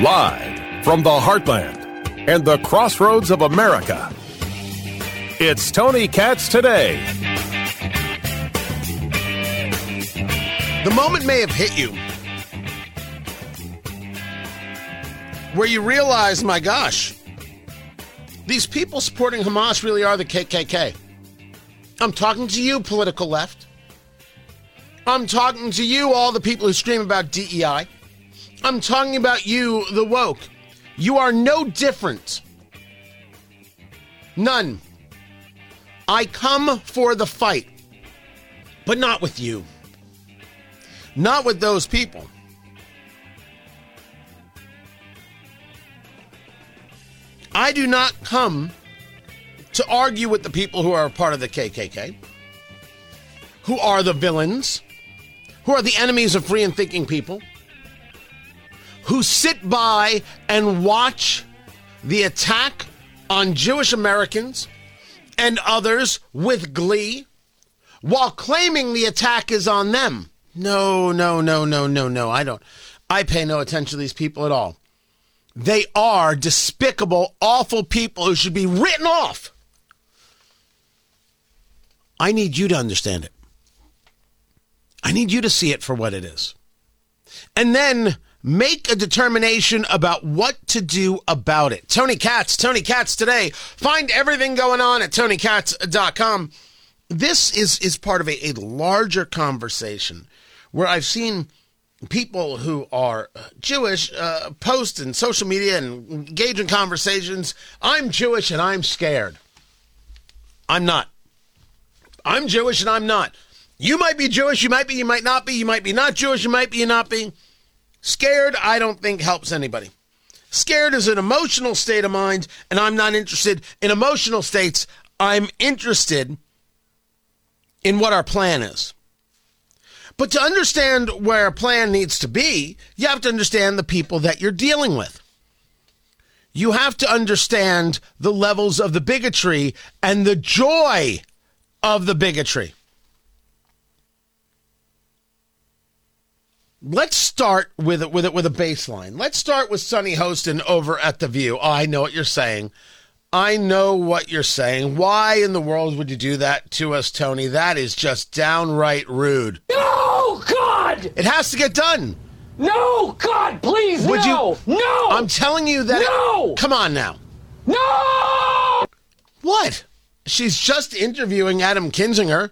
Live from the heartland and the crossroads of America, it's Tony Katz today. The moment may have hit you where you realize, my gosh, these people supporting Hamas really are the KKK. I'm talking to you, political left. I'm talking to you, all the people who scream about DEI. I'm talking about you, the woke. You are no different. None. I come for the fight, but not with you. Not with those people. I do not come to argue with the people who are part of the KKK, who are the villains, who are the enemies of free and thinking people, who sit by and watch the attack on Jewish Americans and others with glee while claiming the attack is on them. No, no, no, no, no, no. I don't. I pay no attention to these people at all. They are despicable, awful people who should be written off. I need you to understand it. I need you to see it for what it is. And then make a determination about what to do about it. Tony Katz, Tony Katz today. Find everything going on at tonykatz.com. This is, is part of a, a larger conversation where I've seen people who are Jewish uh, post in social media and engage in conversations. I'm Jewish and I'm scared. I'm not. I'm Jewish and I'm not. You might be Jewish, you might be, you might not be, you might be not Jewish, you might be, you not be. Scared, I don't think helps anybody. Scared is an emotional state of mind, and I'm not interested in emotional states. I'm interested in what our plan is. But to understand where a plan needs to be, you have to understand the people that you're dealing with. You have to understand the levels of the bigotry and the joy of the bigotry. Let's start with it with it with a baseline. Let's start with Sunny Hostin over at the View. Oh, I know what you're saying. I know what you're saying. Why in the world would you do that to us, Tony? That is just downright rude. No, God! It has to get done. No, God, please, Would no! you? No! I'm telling you that. No! Come on now. No! What? She's just interviewing Adam Kinzinger.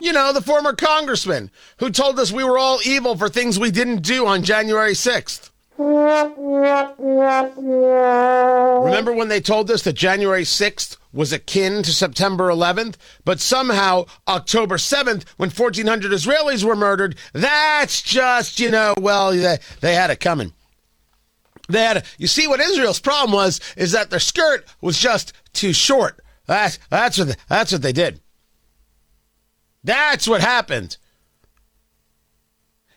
You know, the former congressman who told us we were all evil for things we didn't do on January 6th. Remember when they told us that January 6th was akin to September 11th? But somehow October 7th, when 1,400 Israelis were murdered, that's just, you know, well, they, they had it coming. They had, a, you see, what Israel's problem was is that their skirt was just too short. That's that's what they, that's what they did. That's what happened.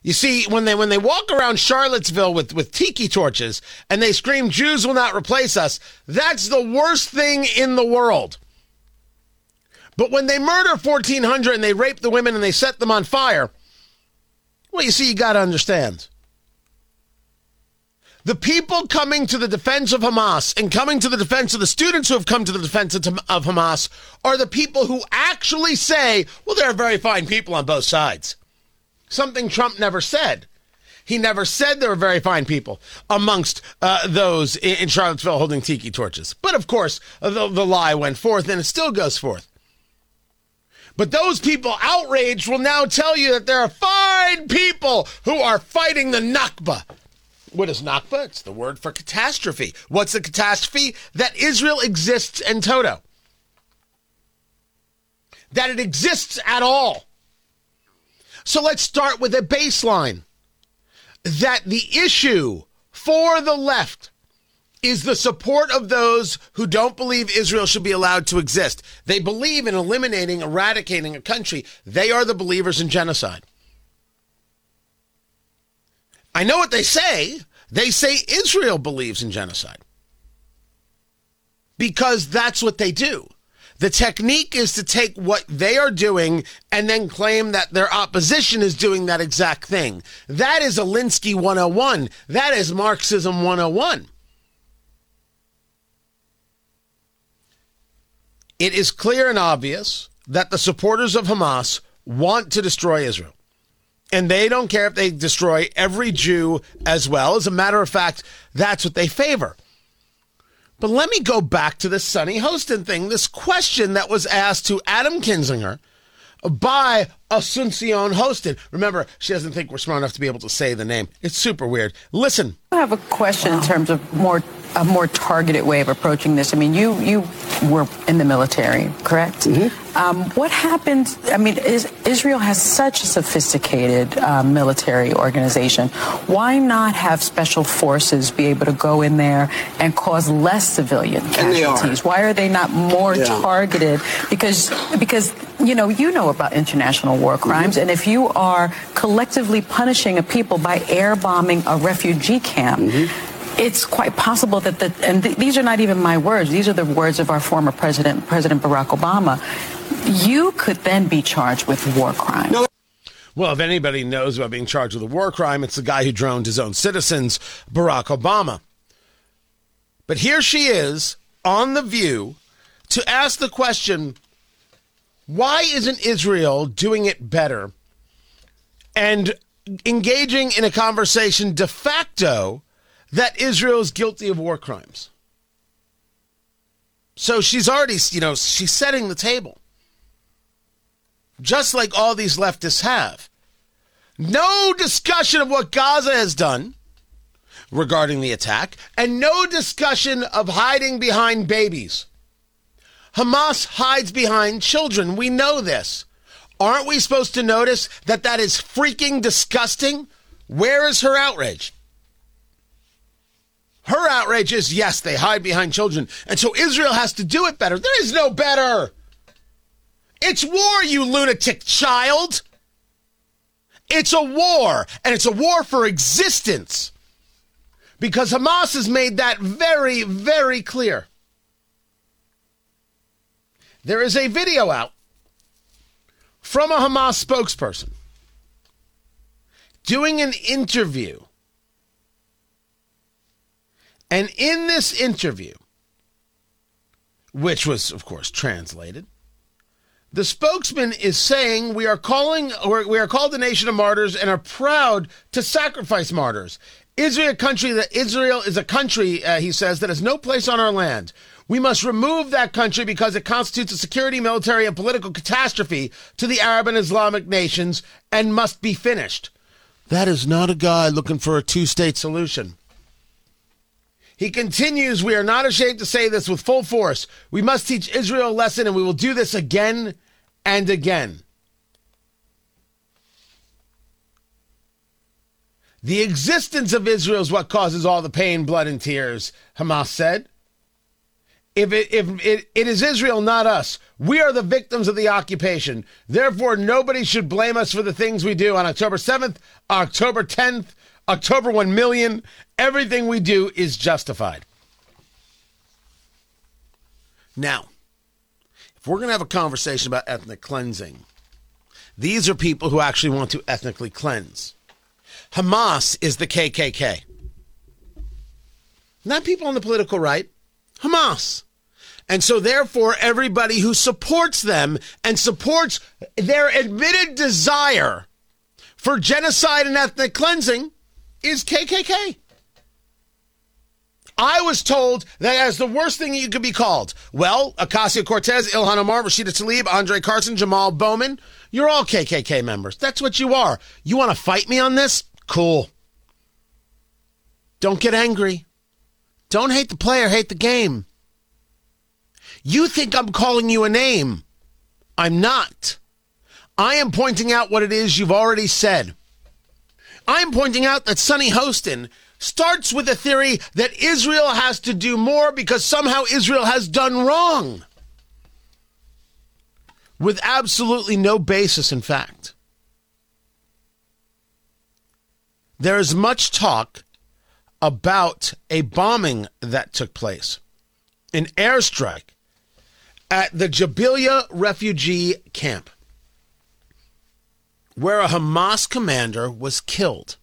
You see, when they when they walk around Charlottesville with, with tiki torches and they scream, Jews will not replace us, that's the worst thing in the world. But when they murder 1,400 and they rape the women and they set them on fire, well, you see, you got to understand. The people coming to the defense of Hamas and coming to the defense of the students who have come to the defense of Hamas are the people who actually say, well, there are very fine people on both sides. Something Trump never said. He never said there were very fine people amongst uh, those in, in Charlottesville holding tiki torches. But of course, the, the lie went forth and it still goes forth. But those people outraged will now tell you that there are fine people who are fighting the Nakba. What is Nakba? It's the word for catastrophe. What's the catastrophe? That Israel exists in toto. That it exists at all. So let's start with a baseline that the issue for the left is the support of those who don't believe Israel should be allowed to exist. They believe in eliminating, eradicating a country. They are the believers in genocide. I know what they say. They say Israel believes in genocide because that's what they do. The technique is to take what they are doing and then claim that their opposition is doing that exact thing. That is Alinsky 101. That is Marxism 101. It is clear and obvious that the supporters of Hamas want to destroy Israel. And they don't care if they destroy every Jew as well. As a matter of fact, that's what they favor. But let me go back to the Sunny Hostin thing. This question that was asked to Adam Kinzinger by Asuncion Hostin. Remember, she doesn't think we're smart enough to be able to say the name. It's super weird. Listen. I have a question in terms of more a more targeted way of approaching this. I mean, you you were in the military, correct? Mm-hmm. Um, what happens? I mean, is, Israel has such a sophisticated uh, military organization. Why not have special forces be able to go in there and cause less civilian casualties? Why are they not more yeah. targeted? Because because you know you know about international war crimes, mm-hmm. and if you are collectively punishing a people by air bombing a refugee camp. Mm-hmm it's quite possible that the, and th- these are not even my words, these are the words of our former president, President Barack Obama. You could then be charged with war crime. No. Well, if anybody knows about being charged with a war crime, it's the guy who droned his own citizens, Barack Obama. But here she is on The View to ask the question why isn't Israel doing it better and engaging in a conversation de facto that Israel is guilty of war crimes. So she's already, you know, she's setting the table. Just like all these leftists have. No discussion of what Gaza has done regarding the attack, and no discussion of hiding behind babies. Hamas hides behind children. We know this. Aren't we supposed to notice that that is freaking disgusting? Where is her outrage? Her outrage is yes, they hide behind children. And so Israel has to do it better. There is no better. It's war, you lunatic child. It's a war, and it's a war for existence. Because Hamas has made that very, very clear. There is a video out from a Hamas spokesperson doing an interview and in this interview, which was, of course, translated, the spokesman is saying we are calling we are called the nation of martyrs and are proud to sacrifice martyrs. Israel, country that Israel is a country, uh, he says, that has no place on our land. We must remove that country because it constitutes a security, military, and political catastrophe to the Arab and Islamic nations and must be finished. That is not a guy looking for a two state solution. He continues, We are not ashamed to say this with full force. We must teach Israel a lesson, and we will do this again and again. The existence of Israel is what causes all the pain, blood, and tears, Hamas said. If it, if it, it is Israel, not us. We are the victims of the occupation. Therefore, nobody should blame us for the things we do on October 7th, October 10th, October 1 million, everything we do is justified. Now, if we're going to have a conversation about ethnic cleansing, these are people who actually want to ethnically cleanse. Hamas is the KKK. Not people on the political right, Hamas. And so, therefore, everybody who supports them and supports their admitted desire for genocide and ethnic cleansing is KKK. I was told that as the worst thing you could be called. Well, Ocasio Cortez, Ilhan Omar, Rashida Tlaib, Andre Carson, Jamal Bowman, you're all KKK members. That's what you are. You want to fight me on this? Cool. Don't get angry. Don't hate the player, hate the game. You think I'm calling you a name. I'm not. I am pointing out what it is you've already said. I'm pointing out that Sunny Hostin starts with a theory that Israel has to do more because somehow Israel has done wrong. With absolutely no basis in fact. There is much talk about a bombing that took place, an airstrike at the Jabalia refugee camp, where a Hamas commander was killed.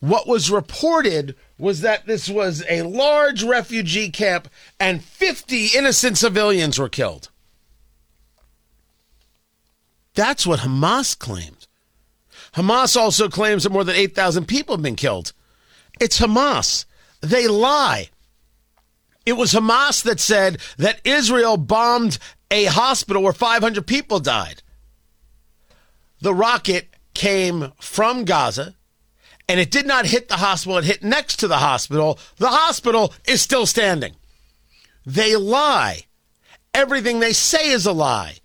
What was reported was that this was a large refugee camp and 50 innocent civilians were killed. That's what Hamas claimed. Hamas also claims that more than 8,000 people have been killed. It's Hamas. They lie. It was Hamas that said that Israel bombed a hospital where 500 people died. The rocket came from Gaza and it did not hit the hospital, it hit next to the hospital. The hospital is still standing. They lie. Everything they say is a lie.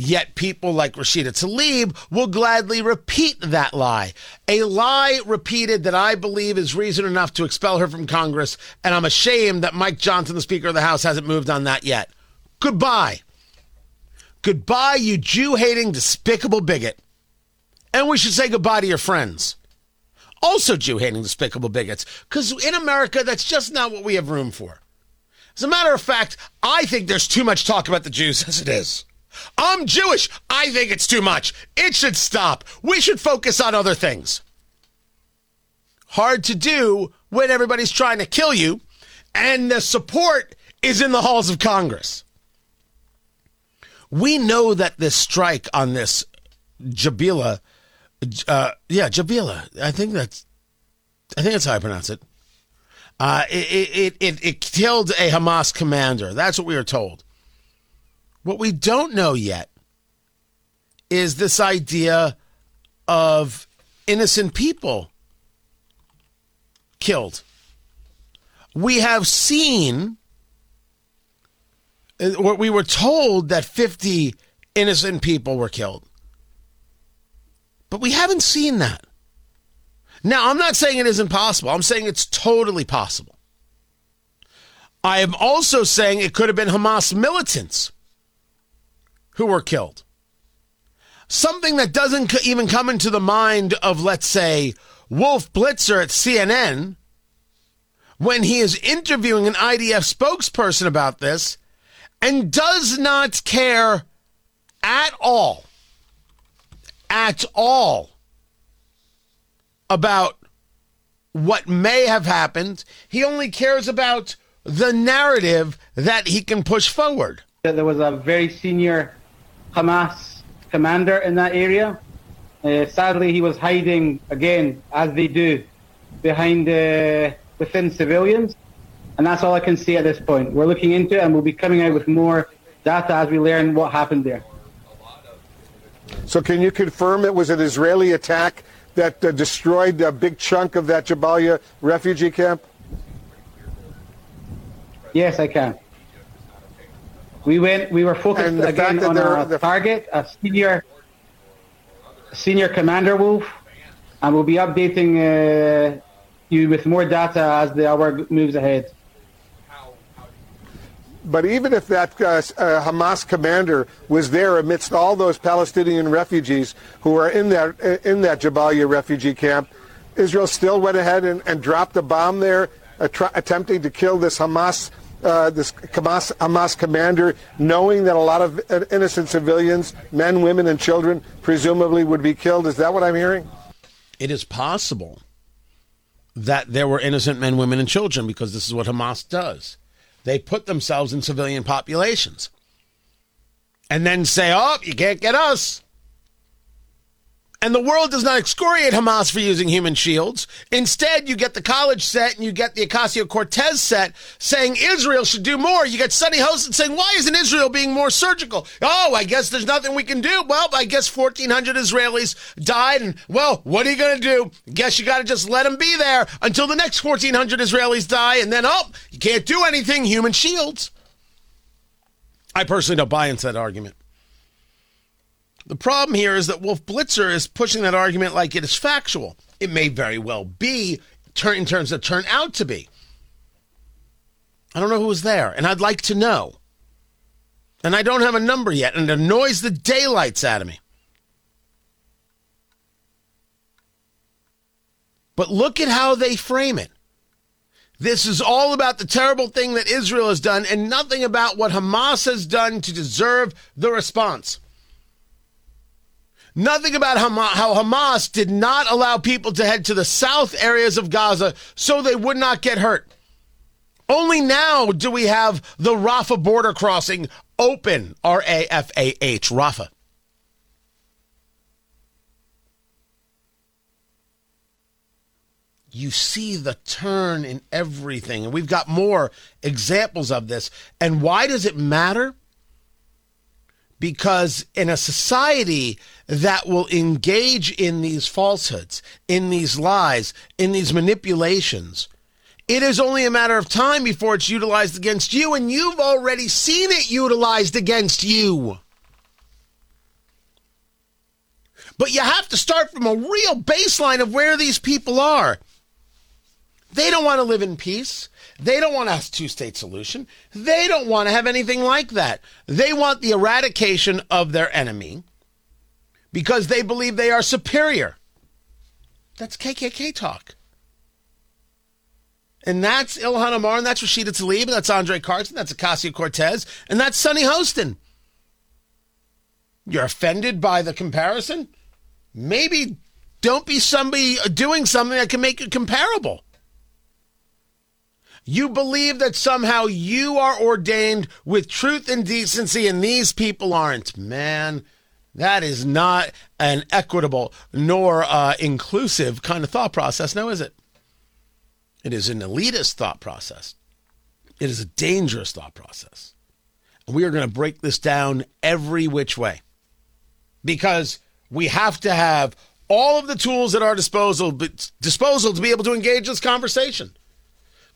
Yet people like Rashida Tlaib will gladly repeat that lie. A lie repeated that I believe is reason enough to expel her from Congress, and I'm ashamed that Mike Johnson, the Speaker of the House, hasn't moved on that yet. Goodbye. Goodbye, you Jew hating, despicable bigot. And we should say goodbye to your friends. Also, Jew hating, despicable bigots. Because in America, that's just not what we have room for. As a matter of fact, I think there's too much talk about the Jews as it is. I'm Jewish. I think it's too much. It should stop. We should focus on other things. Hard to do when everybody's trying to kill you and the support is in the halls of Congress. We know that this strike on this Jabila, uh, yeah, Jabila, I think that's, I think that's how I pronounce it. Uh, it, it, it, it killed a Hamas commander. That's what we are told. What we don't know yet is this idea of innocent people killed. We have seen, uh, we were told that 50 innocent people were killed. But we haven't seen that. Now, I'm not saying it isn't possible. I'm saying it's totally possible. I am also saying it could have been Hamas militants who were killed. Something that doesn't even come into the mind of, let's say, Wolf Blitzer at CNN when he is interviewing an IDF spokesperson about this and does not care at all, at all about what may have happened. He only cares about the narrative that he can push forward. There was a very senior Hamas commander in that area. Uh, sadly, he was hiding again, as they do, behind uh, within civilians, and that's all I can see at this point. We're looking into it, and we'll be coming out with more data as we learn what happened there. So, can you confirm it was an Israeli attack that uh, destroyed a big chunk of that Jabalia refugee camp? Yes, I can. We went. We were focused again on our the... target, a senior, senior commander Wolf, and we'll be updating uh, you with more data as the hour moves ahead. But even if that uh, uh, Hamas commander was there amidst all those Palestinian refugees who are in that uh, in that Jabalia refugee camp, Israel still went ahead and, and dropped a bomb there, attempting to kill this Hamas uh, this Hamas, Hamas commander, knowing that a lot of innocent civilians, men, women, and children, presumably would be killed? Is that what I'm hearing? It is possible that there were innocent men, women, and children because this is what Hamas does. They put themselves in civilian populations and then say, oh, you can't get us. And the world does not excoriate Hamas for using human shields. Instead, you get the college set and you get the Ocasio Cortez set saying Israel should do more. You get Sunny Hostin saying, why isn't Israel being more surgical? Oh, I guess there's nothing we can do. Well, I guess 1,400 Israelis died. And, well, what are you going to do? Guess you got to just let them be there until the next 1,400 Israelis die. And then, oh, you can't do anything. Human shields. I personally don't buy into that argument. The problem here is that Wolf Blitzer is pushing that argument like it is factual. It may very well be in terms of turn out to be. I don't know who was there, and I'd like to know. And I don't have a number yet, and it annoys the daylights out of me. But look at how they frame it. This is all about the terrible thing that Israel has done and nothing about what Hamas has done to deserve the response. Nothing about how Hamas did not allow people to head to the south areas of Gaza so they would not get hurt. Only now do we have the Rafah border crossing open. R A F A H, Rafah. You see the turn in everything. And we've got more examples of this. And why does it matter? Because in a society that will engage in these falsehoods, in these lies, in these manipulations, it is only a matter of time before it's utilized against you, and you've already seen it utilized against you. But you have to start from a real baseline of where these people are. They don't want to live in peace. They don't want a two state solution. They don't want to have anything like that. They want the eradication of their enemy because they believe they are superior. That's KKK talk. And that's Ilhan Omar, and that's Rashida Tlaib, and that's Andre Carson, that's Ocasio Cortez, and that's Sunny Hostin. You're offended by the comparison? Maybe don't be somebody uh, doing something that can make it comparable. You believe that somehow you are ordained with truth and decency, and these people aren't. Man, that is not an equitable nor uh, inclusive kind of thought process, now is it? It is an elitist thought process. It is a dangerous thought process. And we are going to break this down every which way because we have to have all of the tools at our disposal disposal to be able to engage this conversation.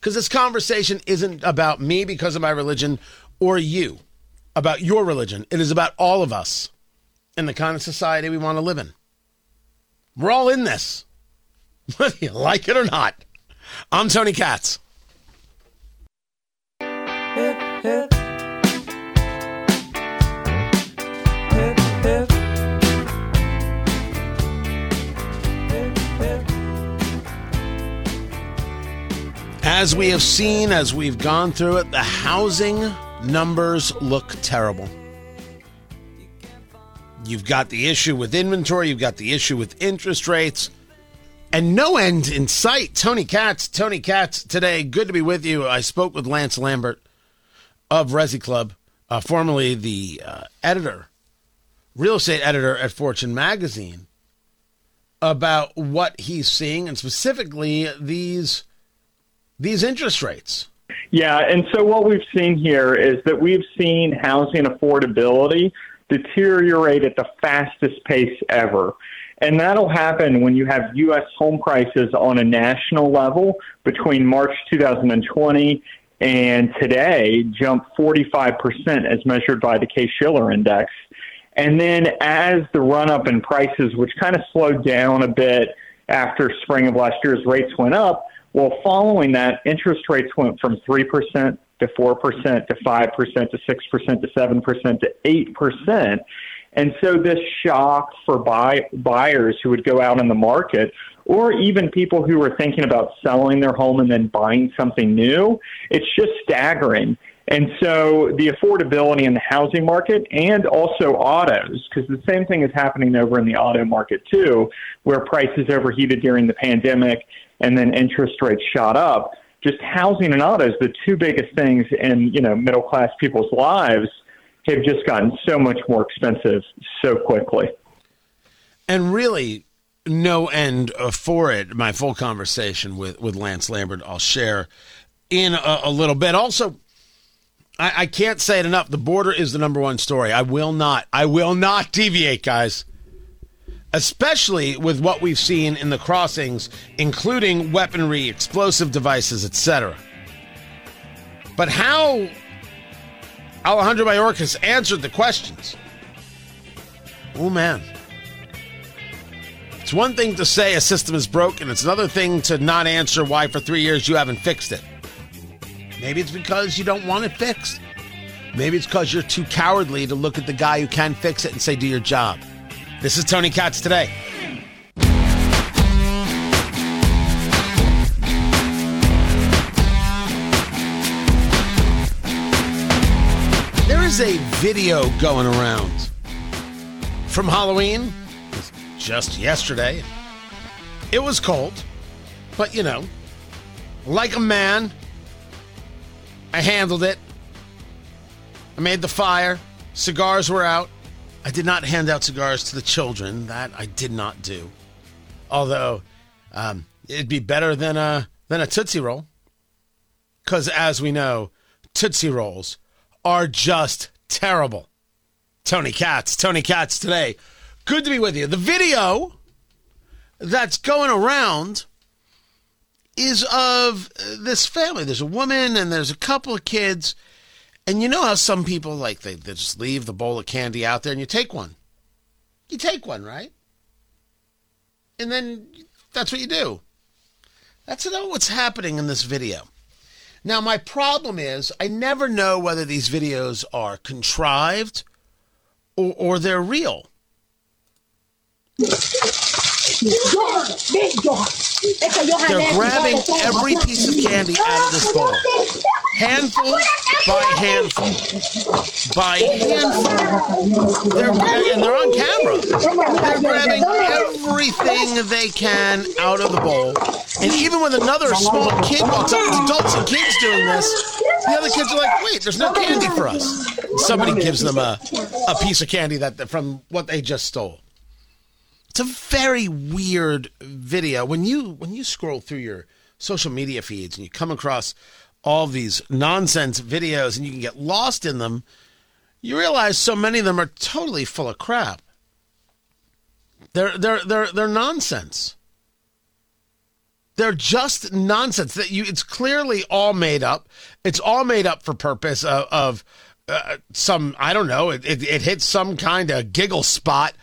Because this conversation isn't about me because of my religion or you about your religion. It is about all of us and the kind of society we want to live in. We're all in this, whether you like it or not. I'm Tony Katz. As we have seen, as we've gone through it, the housing numbers look terrible. You've got the issue with inventory, you've got the issue with interest rates and no end in sight. Tony Katz, Tony Katz today. Good to be with you. I spoke with Lance Lambert of ResiClub, uh, formerly the uh, editor, real estate editor at Fortune Magazine, about what he's seeing and specifically these these interest rates. Yeah, and so what we've seen here is that we've seen housing affordability deteriorate at the fastest pace ever. And that'll happen when you have U.S. home prices on a national level between March 2020 and today jump 45% as measured by the Case Shiller Index. And then as the run up in prices, which kind of slowed down a bit after spring of last year's rates went up, well, following that, interest rates went from 3% to 4% to 5% to 6% to 7% to 8%. And so this shock for buy, buyers who would go out in the market, or even people who were thinking about selling their home and then buying something new, it's just staggering. And so the affordability in the housing market and also autos, because the same thing is happening over in the auto market too, where prices overheated during the pandemic and then interest rates shot up. Just housing and autos, the two biggest things in, you know, middle class people's lives have just gotten so much more expensive so quickly. And really, no end uh, for it. My full conversation with, with Lance Lambert, I'll share in a, a little bit. Also, I, I can't say it enough. The border is the number one story. I will not, I will not deviate, guys. Especially with what we've seen in the crossings, including weaponry, explosive devices, etc. But how Alejandro Mayorkas answered the questions. Oh, man. It's one thing to say a system is broken, it's another thing to not answer why for three years you haven't fixed it. Maybe it's because you don't want it fixed. Maybe it's because you're too cowardly to look at the guy who can fix it and say, do your job. This is Tony Katz today. There is a video going around from Halloween, just yesterday. It was cold, but you know, like a man, I handled it. I made the fire, cigars were out. I did not hand out cigars to the children. That I did not do. Although um, it'd be better than a than a tootsie roll, because as we know, tootsie rolls are just terrible. Tony Katz, Tony Katz today. Good to be with you. The video that's going around is of this family. There's a woman and there's a couple of kids. And you know how some people like they, they just leave the bowl of candy out there and you take one. You take one, right? And then that's what you do. That's not what's happening in this video. Now, my problem is I never know whether these videos are contrived or, or they're real. They're grabbing every piece of candy out of this bowl. Handful by handful. By handful. They're, and they're on camera. They're grabbing everything they can out of the bowl. And even when another small kid walks up, it's adults and kids doing this, the other kids are like, wait, there's no candy for us. Somebody gives them a, a piece of candy that from what they just stole. It's a very weird video. When you when you scroll through your social media feeds and you come across all these nonsense videos and you can get lost in them, you realize so many of them are totally full of crap. They're they're they're they're nonsense. They're just nonsense. That you, it's clearly all made up. It's all made up for purpose of, of uh, some. I don't know. It, it, it hits some kind of giggle spot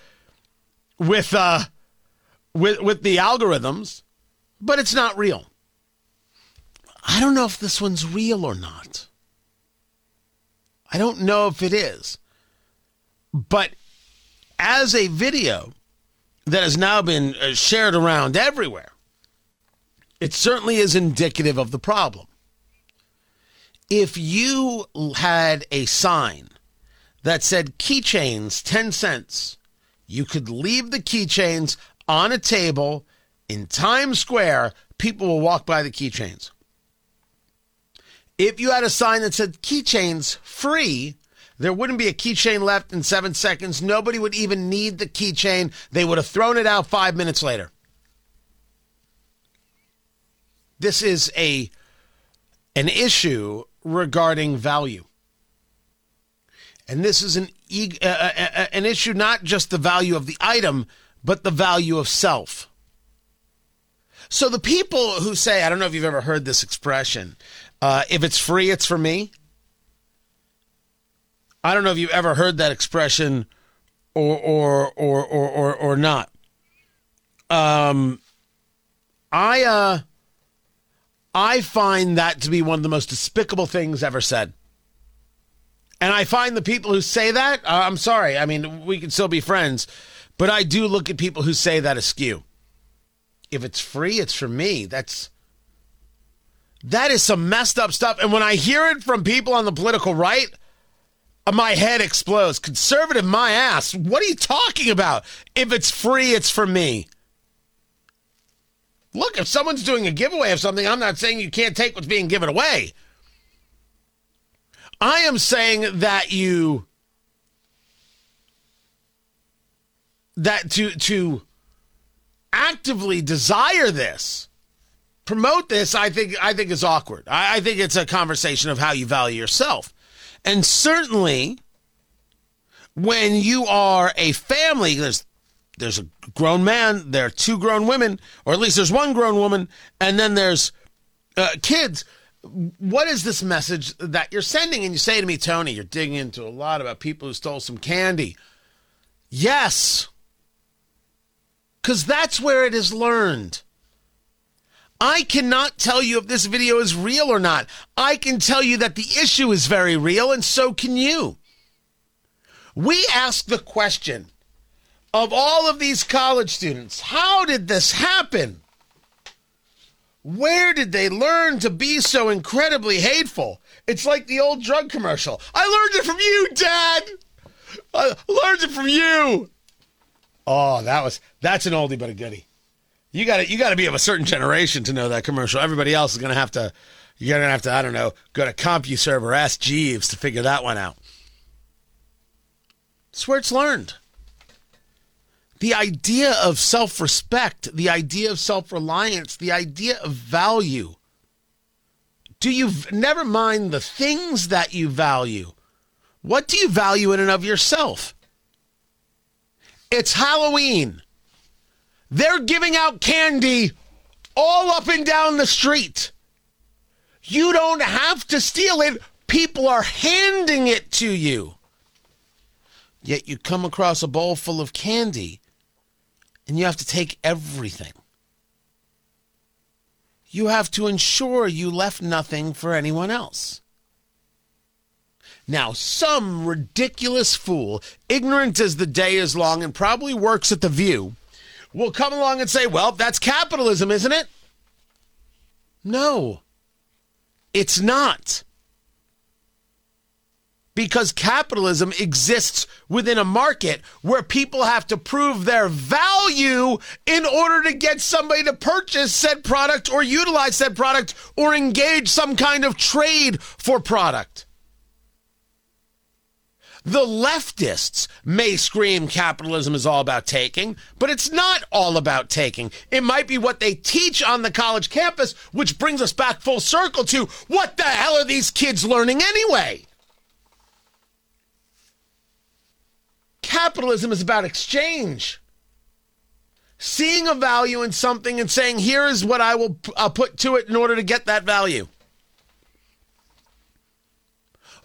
with uh with with the algorithms, but it's not real. I don't know if this one's real or not. I don't know if it is. But as a video that has now been uh, shared around everywhere, it certainly is indicative of the problem. If you had a sign that said keychains 10 cents, you could leave the keychains on a table in Times Square. People will walk by the keychains. If you had a sign that said keychains free, there wouldn't be a keychain left in seven seconds. Nobody would even need the keychain. They would have thrown it out five minutes later. This is a an issue regarding value. And this is an uh, uh, an issue not just the value of the item, but the value of self. So the people who say, I don't know if you've ever heard this expression, uh, if it's free, it's for me. I don't know if you've ever heard that expression or or or or or, or not. Um, I uh, I find that to be one of the most despicable things ever said. And I find the people who say that, uh, I'm sorry. I mean, we can still be friends, but I do look at people who say that askew. If it's free, it's for me. That's that is some messed up stuff. And when I hear it from people on the political right, my head explodes. Conservative, my ass. What are you talking about? If it's free, it's for me. Look, if someone's doing a giveaway of something, I'm not saying you can't take what's being given away. I am saying that you that to to actively desire this, promote this, I think I think is awkward. I, I think it's a conversation of how you value yourself. And certainly when you are a family, there's there's a grown man, there are two grown women, or at least there's one grown woman, and then there's uh, kids what is this message that you're sending? And you say to me, Tony, you're digging into a lot about people who stole some candy. Yes, because that's where it is learned. I cannot tell you if this video is real or not. I can tell you that the issue is very real, and so can you. We ask the question of all of these college students how did this happen? Where did they learn to be so incredibly hateful? It's like the old drug commercial. I learned it from you, Dad. I learned it from you. Oh, that was that's an oldie but a goodie. You got to you got to be of a certain generation to know that commercial. Everybody else is going to have to you're going to have to I don't know, go to CompuServe or ask Jeeves to figure that one out. Where it's learned. The idea of self-respect, the idea of self-reliance, the idea of value. Do you never mind the things that you value? What do you value in and of yourself? It's Halloween. They're giving out candy all up and down the street. You don't have to steal it, people are handing it to you. Yet you come across a bowl full of candy and you have to take everything. You have to ensure you left nothing for anyone else. Now, some ridiculous fool, ignorant as the day is long and probably works at The View, will come along and say, well, that's capitalism, isn't it? No, it's not. Because capitalism exists within a market where people have to prove their value in order to get somebody to purchase said product or utilize said product or engage some kind of trade for product. The leftists may scream capitalism is all about taking, but it's not all about taking. It might be what they teach on the college campus, which brings us back full circle to what the hell are these kids learning anyway? Capitalism is about exchange. Seeing a value in something and saying, here is what I will uh, put to it in order to get that value.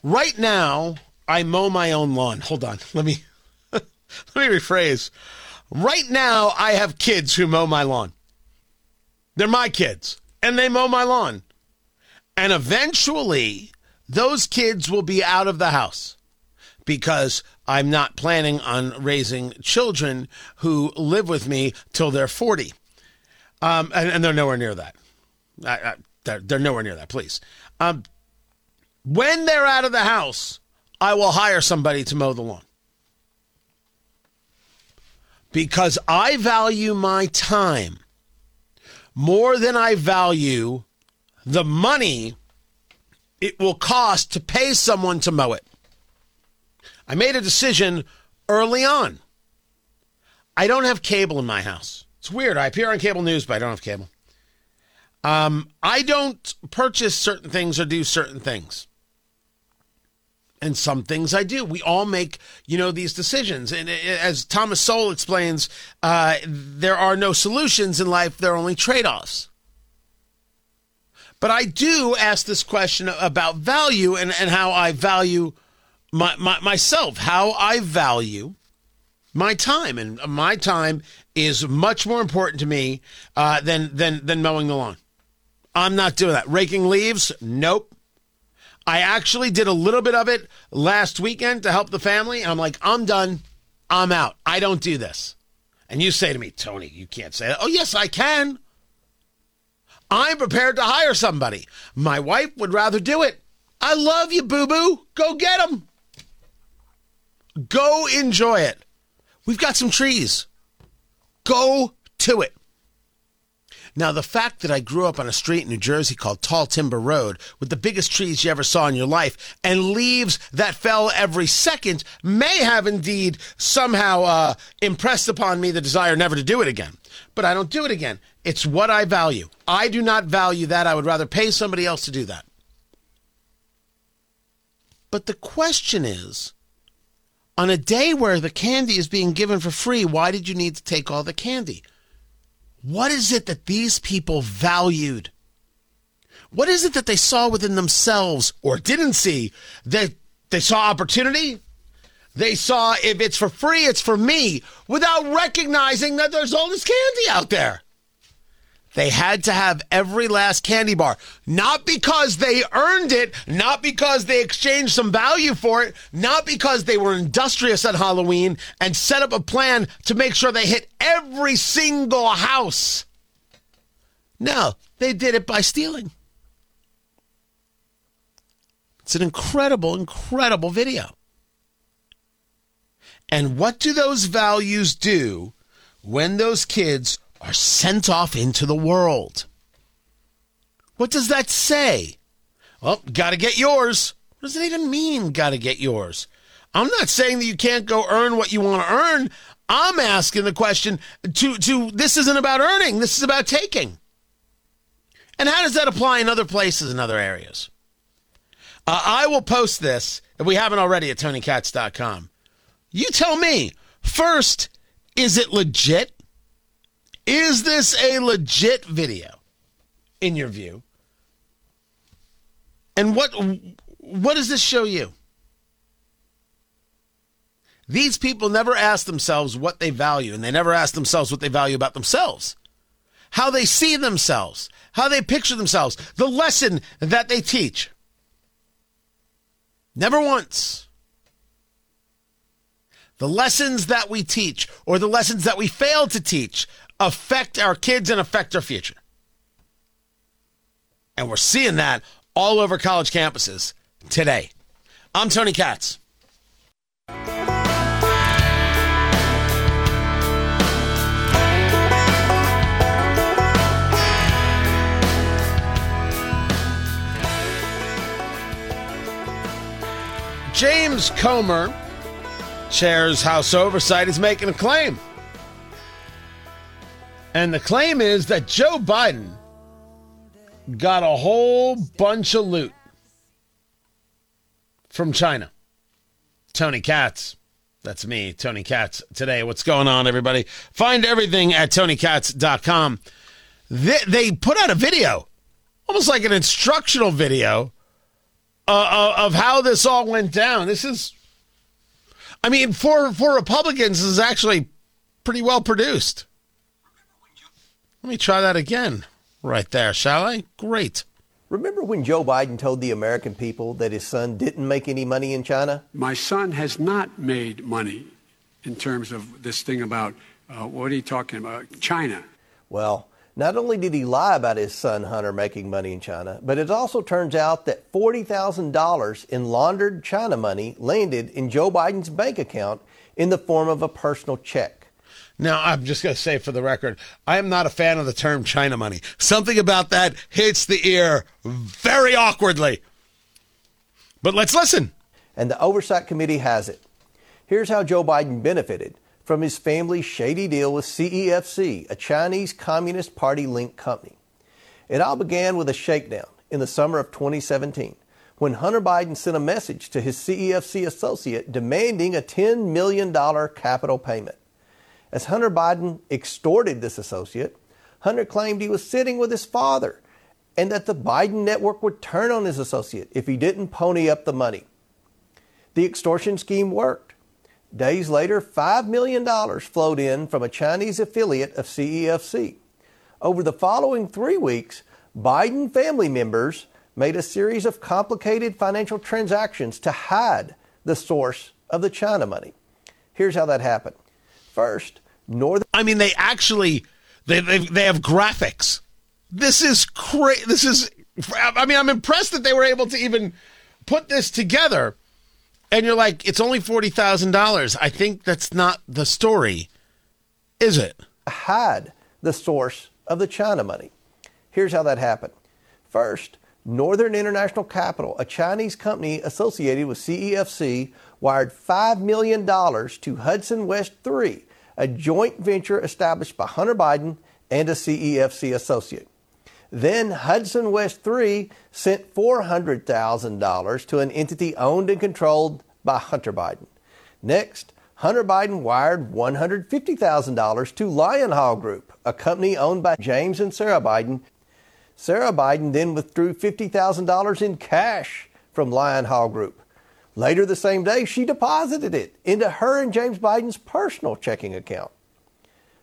Right now, I mow my own lawn. Hold on. Let me let me rephrase. Right now I have kids who mow my lawn. They're my kids and they mow my lawn. And eventually those kids will be out of the house because I'm not planning on raising children who live with me till they're 40. Um, and, and, they're nowhere near that. I, I, they're, they're, nowhere near that, please. Um, when they're out of the house, I will hire somebody to mow the lawn. Because I value my time more than I value the money it will cost to pay someone to mow it. I made a decision early on. I don't have cable in my house. It's weird. I appear on cable news, but I don't have cable. Um, I don't purchase certain things or do certain things and some things I do. We all make, you know, these decisions. And as Thomas Sowell explains, uh, there are no solutions in life, there are only trade offs. But I do ask this question about value and, and how I value my, my, myself, how I value my time. And my time is much more important to me uh, than, than, than mowing the lawn. I'm not doing that. Raking leaves? Nope. I actually did a little bit of it last weekend to help the family. And I'm like, I'm done. I'm out. I don't do this. And you say to me, Tony, you can't say that. Oh, yes, I can. I'm prepared to hire somebody. My wife would rather do it. I love you, boo boo. Go get them. Go enjoy it. We've got some trees. Go to it. Now, the fact that I grew up on a street in New Jersey called Tall Timber Road with the biggest trees you ever saw in your life and leaves that fell every second may have indeed somehow uh, impressed upon me the desire never to do it again. But I don't do it again. It's what I value. I do not value that. I would rather pay somebody else to do that. But the question is on a day where the candy is being given for free, why did you need to take all the candy? What is it that these people valued? What is it that they saw within themselves or didn't see? They, they saw opportunity. They saw if it's for free, it's for me without recognizing that there's all this candy out there. They had to have every last candy bar, not because they earned it, not because they exchanged some value for it, not because they were industrious at Halloween and set up a plan to make sure they hit every single house. No, they did it by stealing. It's an incredible, incredible video. And what do those values do when those kids are sent off into the world? What does that say? Well, got to get yours. What does it even mean, got to get yours? I'm not saying that you can't go earn what you want to earn. I'm asking the question to, to this isn't about earning, this is about taking. And how does that apply in other places and other areas? Uh, I will post this, if we haven't already, at TonyKatz.com. You tell me, first, is it legit? Is this a legit video, in your view? And what what does this show you? These people never ask themselves what they value, and they never ask themselves what they value about themselves, how they see themselves, how they picture themselves, the lesson that they teach. Never once. The lessons that we teach or the lessons that we fail to teach affect our kids and affect our future. And we're seeing that all over college campuses today. I'm Tony Katz. James Comer, chairs House Oversight, is making a claim. And the claim is that Joe Biden got a whole bunch of loot from China. Tony Katz. That's me, Tony Katz. Today, what's going on, everybody? Find everything at tonykatz.com. They, they put out a video, almost like an instructional video uh, uh, of how this all went down. This is, I mean, for for Republicans, is actually pretty well produced. Let me try that again, right there, shall I? Great. Remember when Joe Biden told the American people that his son didn't make any money in China? My son has not made money in terms of this thing about uh, what are you talking about? China. Well, not only did he lie about his son Hunter making money in China, but it also turns out that $40,000 in laundered China money landed in Joe Biden's bank account in the form of a personal check. Now, I'm just going to say for the record, I am not a fan of the term China money. Something about that hits the ear very awkwardly. But let's listen. And the Oversight Committee has it. Here's how Joe Biden benefited from his family's shady deal with CEFC, a Chinese Communist Party linked company. It all began with a shakedown in the summer of 2017 when Hunter Biden sent a message to his CEFC associate demanding a $10 million capital payment. As Hunter Biden extorted this associate, Hunter claimed he was sitting with his father and that the Biden network would turn on his associate if he didn't pony up the money. The extortion scheme worked. Days later, $5 million flowed in from a Chinese affiliate of CEFC. Over the following three weeks, Biden family members made a series of complicated financial transactions to hide the source of the China money. Here's how that happened. First, Northern. I mean, they actually they they, they have graphics. This is crazy. This is. I mean, I'm impressed that they were able to even put this together and you're like, it's only forty thousand dollars. I think that's not the story, is it? Hide the source of the China money. Here's how that happened. First, Northern International Capital, a Chinese company associated with CEFC, wired $5 million to Hudson West 3, a joint venture established by Hunter Biden and a CEFC associate. Then Hudson West 3 sent $400,000 to an entity owned and controlled by Hunter Biden. Next, Hunter Biden wired $150,000 to Lion Hall Group, a company owned by James and Sarah Biden. Sarah Biden then withdrew $50,000 in cash from Lion Hall Group. Later the same day, she deposited it into her and James Biden's personal checking account.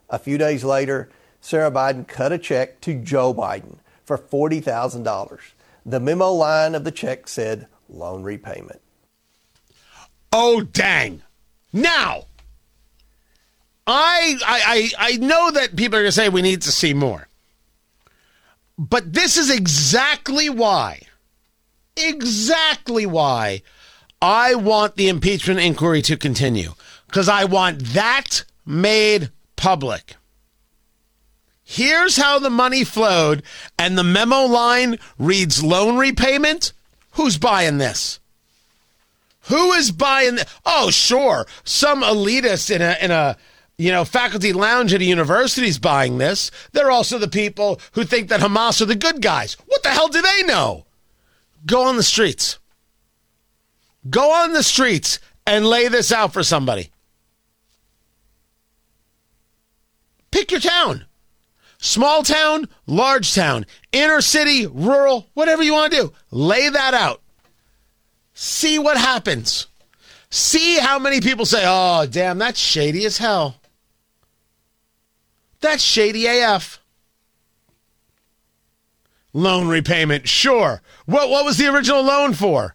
A few days later, Sarah Biden cut a check to Joe Biden for $40,000. The memo line of the check said loan repayment. Oh, dang. Now, I, I, I know that people are going to say we need to see more. But this is exactly why exactly why I want the impeachment inquiry to continue because I want that made public. Here's how the money flowed, and the memo line reads loan repayment. Who's buying this? Who is buying? Th- oh, sure, some elitist in a in a you know faculty lounge at a university is buying this. They're also the people who think that Hamas are the good guys. What the hell do they know? Go on the streets. Go on the streets and lay this out for somebody. Pick your town. Small town, large town, inner city, rural, whatever you want to do. Lay that out. See what happens. See how many people say, oh, damn, that's shady as hell. That's shady AF. Loan repayment, sure. What, what was the original loan for?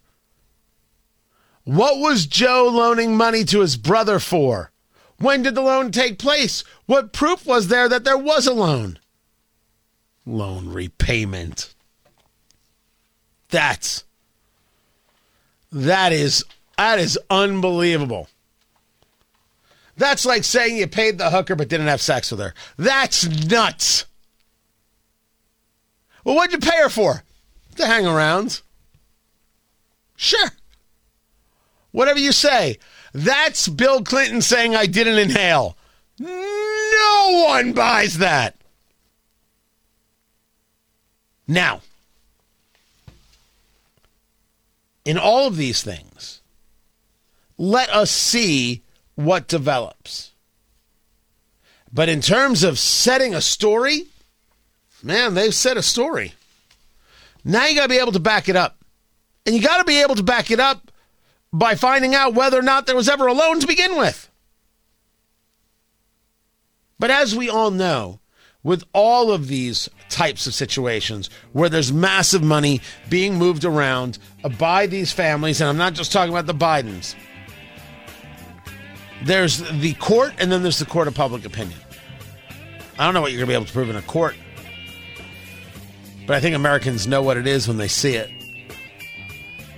What was Joe loaning money to his brother for? When did the loan take place? What proof was there that there was a loan? Loan repayment. That's that is that is unbelievable. That's like saying you paid the hooker but didn't have sex with her. That's nuts. Well, what'd you pay her for? To hang around. Sure. Whatever you say. That's Bill Clinton saying I didn't inhale. No one buys that. Now, in all of these things, let us see what develops. But in terms of setting a story, man, they've set a story. Now you got to be able to back it up. And you got to be able to back it up by finding out whether or not there was ever a loan to begin with. But as we all know, with all of these types of situations where there's massive money being moved around by these families, and I'm not just talking about the Bidens, there's the court and then there's the court of public opinion. I don't know what you're going to be able to prove in a court, but I think Americans know what it is when they see it.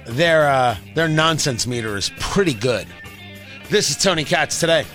Their, uh, their nonsense meter is pretty good. This is Tony Katz today.